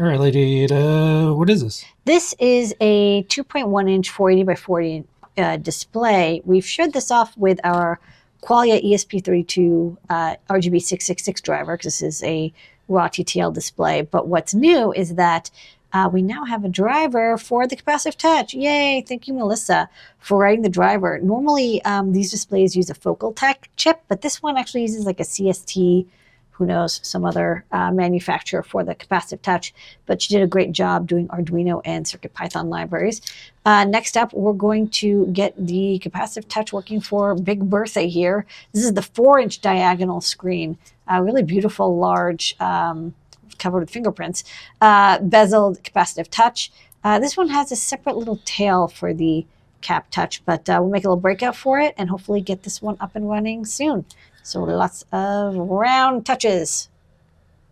All right, lady. Uh, what is this? This is a 2.1 inch 480 by 40 uh, display. We've showed this off with our Qualia ESP32 uh, RGB666 driver because this is a raw TTL display. But what's new is that uh, we now have a driver for the capacitive touch. Yay! Thank you, Melissa, for writing the driver. Normally, um, these displays use a Focaltech chip, but this one actually uses like a CST who knows, some other uh, manufacturer for the capacitive touch. But she did a great job doing Arduino and CircuitPython libraries. Uh, next up, we're going to get the capacitive touch working for Big Bertha here. This is the four inch diagonal screen, really beautiful, large, um, covered with fingerprints, uh, bezeled capacitive touch. Uh, this one has a separate little tail for the cap touch, but uh, we'll make a little breakout for it and hopefully get this one up and running soon. So lots of round touches.